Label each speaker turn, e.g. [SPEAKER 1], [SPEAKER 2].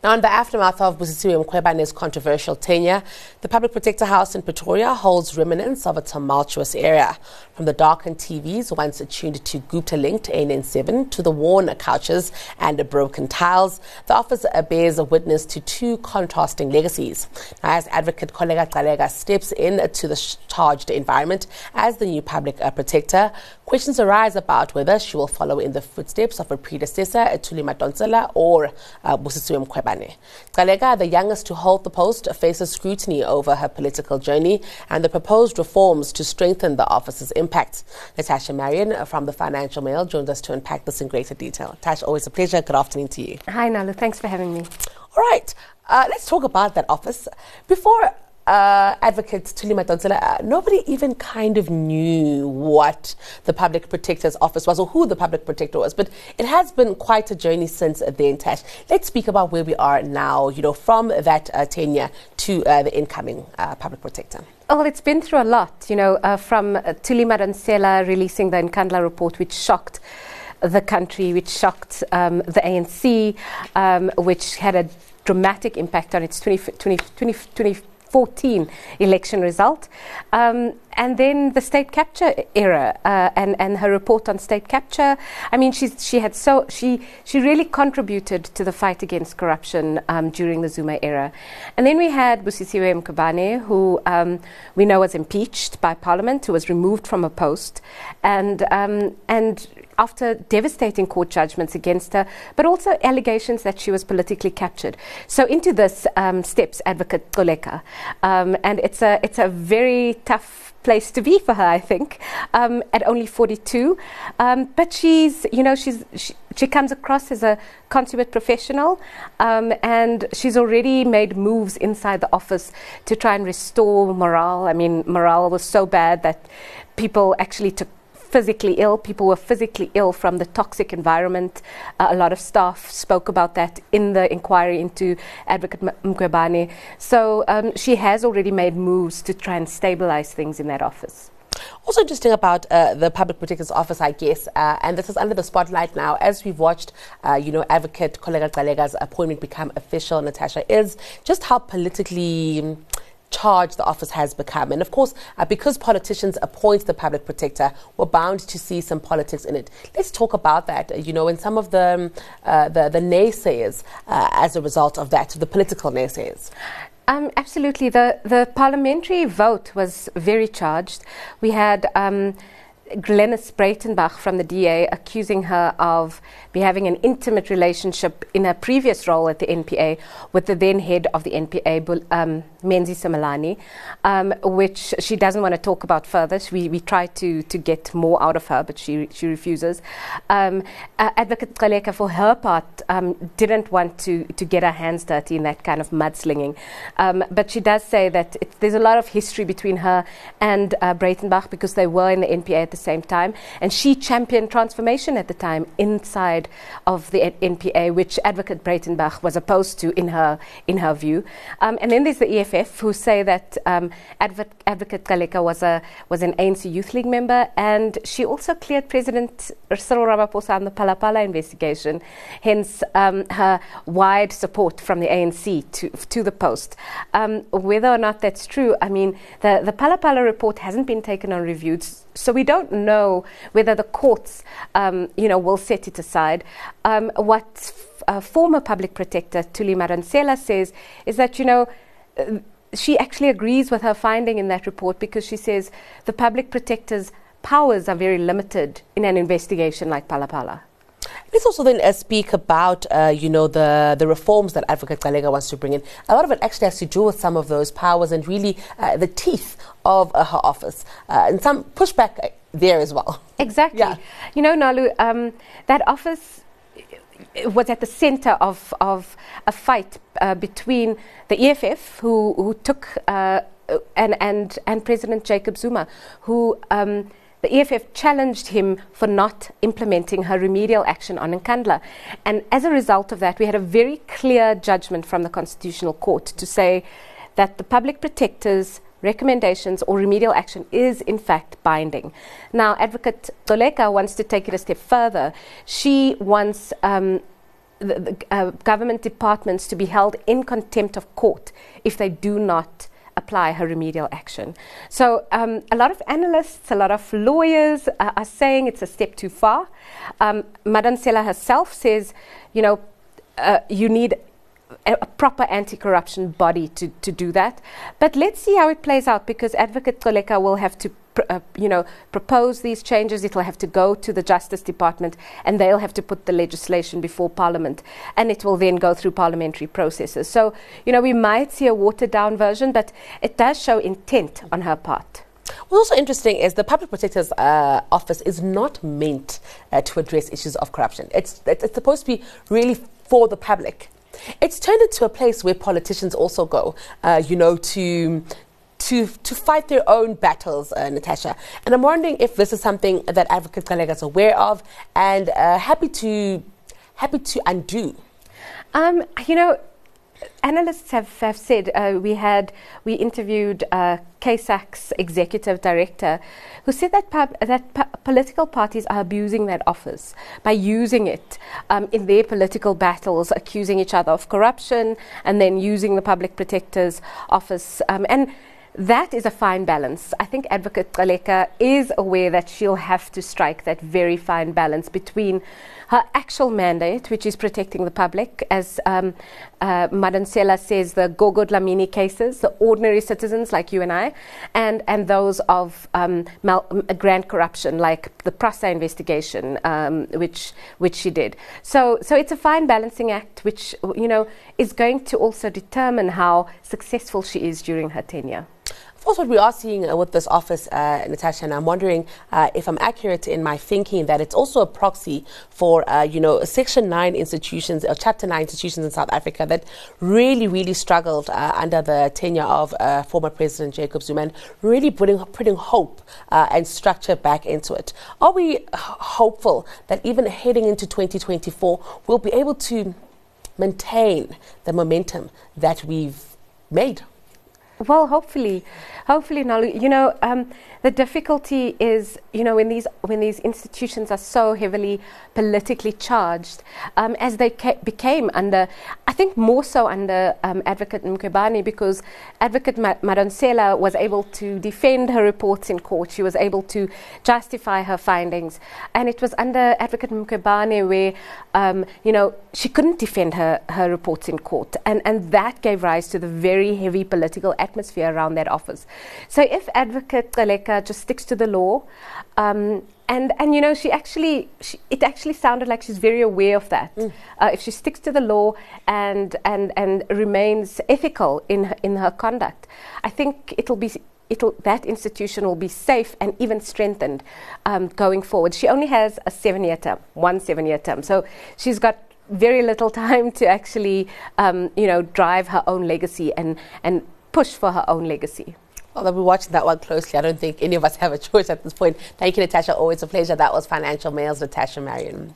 [SPEAKER 1] Now, in the aftermath of Busisiwe Mkhwebane's controversial tenure, the Public Protector House in Pretoria holds remnants of a tumultuous era. From the darkened TVs once tuned to Gupta-linked ANN7 to the worn couches and broken tiles, the office bears a witness to two contrasting legacies. Now, as Advocate Kholeka Gcaleka steps into the charged environment as the new Public Protector, questions arise about whether she will follow in the footsteps of her predecessor, Thuli Madonsela, or uh, Busisiwe Gcaleka, the youngest to hold the post, faces scrutiny over her political journey and the proposed reforms to strengthen the office's impact. Natasha Marrian from the Financial Mail joins us to unpack this in greater detail. Tash, always a pleasure. Good afternoon to you.
[SPEAKER 2] Hi, Nalu. Thanks for having me.
[SPEAKER 1] All right. Uh, let's talk about that office. Before uh, advocate Thuli Madonsela, uh, nobody even kind of knew what the Public Protector's office was or who the Public Protector was. But it has been quite a journey since then, Tash. Let's speak about where we are now, you know, from that uh, tenure to uh, the incoming uh, Public Protector.
[SPEAKER 2] Well, it's been through a lot, you know, uh, from Thuli Madonsela releasing the Nkandla report, which shocked the country, which shocked um, the ANC, um, which had a dramatic impact on its 20, 20, 20, 20 14 election result. Um, and then the state capture era uh, and, and her report on state capture. I mean, she's, she had so she she really contributed to the fight against corruption um, during the Zuma era. And then we had Busisiwe Mkhwebane, who um, we know was impeached by Parliament, who was removed from a post, and um, and after devastating court judgments against her, but also allegations that she was politically captured. So into this um, steps advocate Kholeka, um, and it's a it's a very tough place to be for her, I think, um, at only 42. Um, but she's, you know, she's she, she, comes across as a consummate professional, um, and she's already made moves inside the office to try and restore morale. I mean, morale was so bad that people actually took physically ill. People were physically ill from the toxic environment. Uh, a lot of staff spoke about that in the inquiry into Advocate Mkhwebane. So um, she has already made moves to try and stabilize things in that office.
[SPEAKER 1] Also interesting about uh, the Public Protector's Office, I guess, uh, and this is under the spotlight now, as we've watched, uh, you know, Advocate Kholeka Gcaleka's appointment become official, Natasha, is just how politically charge the office has become. And of course, uh, because politicians appoint the public protector, we're bound to see some politics in it. Let's talk about that, uh, you know, and some of the, um, uh, the, the, naysayers uh, as a result of that, the political naysayers.
[SPEAKER 2] Um, absolutely. The, the parliamentary vote was very charged. We had. Um, Glenys Breytenbach from the DA accusing her of be having an intimate relationship in her previous role at the NPA with the then head of the NPA, um, Menzi Simelane, um, which she doesn't want to talk about further. We, we try to, to get more out of her, but she, she refuses. Um, uh, Advocate Gcaleka, for her part, um, didn't want to, to get her hands dirty in that kind of mudslinging. Um, but she does say that there's a lot of history between her and uh, Breytenbach because they were in the NPA at the same time. And she championed transformation at the time inside of the NPA, which Advocate Breytenbach was opposed to in her, in her view. Um, and then there's the EFF who say that um, Advocate, Advocate Gcaleka was, a, was an ANC Youth League member and she also cleared President Cyril Ramaphosa on the Phala-Phala investigation, hence um, her wide support from the ANC to, to the post. Um, whether or not that's true, I mean, the, the Phala-Phala report hasn't been taken on review. So we don't know whether the courts, um, you know, will set it aside. Um, what uh, former public protector Thuli Madonsela says is that, you know, uh, she actually agrees with her finding in that report because she says the public protector's powers are very limited in an investigation like Phala-Phala.
[SPEAKER 1] Let's also then uh, speak about, uh, you know, the, the reforms that Advocate Gcaleka wants to bring in. A lot of it actually has to do with some of those powers and really uh, the teeth of uh, her office uh, and some pushback there as well.
[SPEAKER 2] Exactly. Yeah. You know, Nalu, um, that office was at the center of, of a fight uh, between the EFF, who, who took, and, and, and President Jacob Zuma, who um, the EFF challenged him for not implementing her remedial action on Nkandla. And as a result of that, we had a very clear judgment from the Constitutional Court to say that the public protector's recommendations or remedial action is in fact binding. Now, Advocate Kholeka wants to take it a step further. She wants um, the, the uh, government departments to be held in contempt of court if they do not apply her remedial action. So, um, a lot of analysts, a lot of lawyers uh, are saying it's a step too far. Um, Madonsela herself says, you know, uh, you need a, proper anti-corruption body to, to do that. But let's see how it plays out because Advocate Kholeka will have to uh, you know, propose these changes. It'll have to go to the Justice Department, and they'll have to put the legislation before Parliament, and it will then go through parliamentary processes. So, you know, we might see a watered down version, but it does show intent on her part.
[SPEAKER 1] What's also interesting is the Public Protector's uh, Office is not meant uh, to address issues of corruption. It's, it's supposed to be really for the public. It's turned into a place where politicians also go, uh, you know, to to to fight their own battles, uh, Natasha. And I'm wondering if this is something that Advocate Kholeka is aware of and uh, happy to happy to undo.
[SPEAKER 2] Um, you know, analysts have, have said uh, we had we interviewed uh, CASAC's executive director, who said that pub, that po- political parties are abusing that office by using it um, in their political battles, accusing each other of corruption, and then using the public protector's office um, and that is a fine balance. I think Advocate Kholeka is aware that she'll have to strike that very fine balance between her actual mandate, which is protecting the public, as um, uh, Madonsela says, the Gogo Dlamini cases, the ordinary citizens like you and I, and, and those of um, mal- grand corruption, like the PRASA investigation, um, which, which she did. So, so it's a fine balancing act, which, you know, is going to also determine how successful she is during her tenure.
[SPEAKER 1] Of course, what we are seeing uh, with this office, uh, Natasha, and I'm wondering uh, if I'm accurate in my thinking that it's also a proxy for, uh, you know, Section 9 institutions or Chapter 9 institutions in South Africa that really, really struggled uh, under the tenure of uh, former President Jacob Zuma and really putting, putting hope and structure back into it. Are we hopeful that even heading into 2024, we'll be able to maintain the momentum that we've made?
[SPEAKER 2] Well, hopefully, hopefully, Nalu. You know, um, the difficulty is, you know, when these when these institutions are so heavily politically charged, um, as they ca- became under, I think more so under um, Advocate Mkhwebane, because Advocate Ma- Madonsela was able to defend her reports in court. She was able to justify her findings, and it was under Advocate Mkhwebane where, um, you know, she couldn't defend her her reports in court, and and that gave rise to the very heavy political atmosphere around that office. So if Advocate Kholeka just sticks to the law, um, and and you know she actually she, it actually sounded like she's very aware of that. Mm. Uh, if she sticks to the law and and and remains ethical in her, in her conduct, I think it'll be. It'll, that institution will be safe and even strengthened um, going forward. She only has a seven year term, one seven year term. So she's got very little time to actually, um, you know, drive her own legacy and, and push for her own legacy.
[SPEAKER 1] I'll be watching that one closely. I don't think any of us have a choice at this point. Thank you, Natasha. Always a pleasure. That was Financial Mail's Natasha Marrian.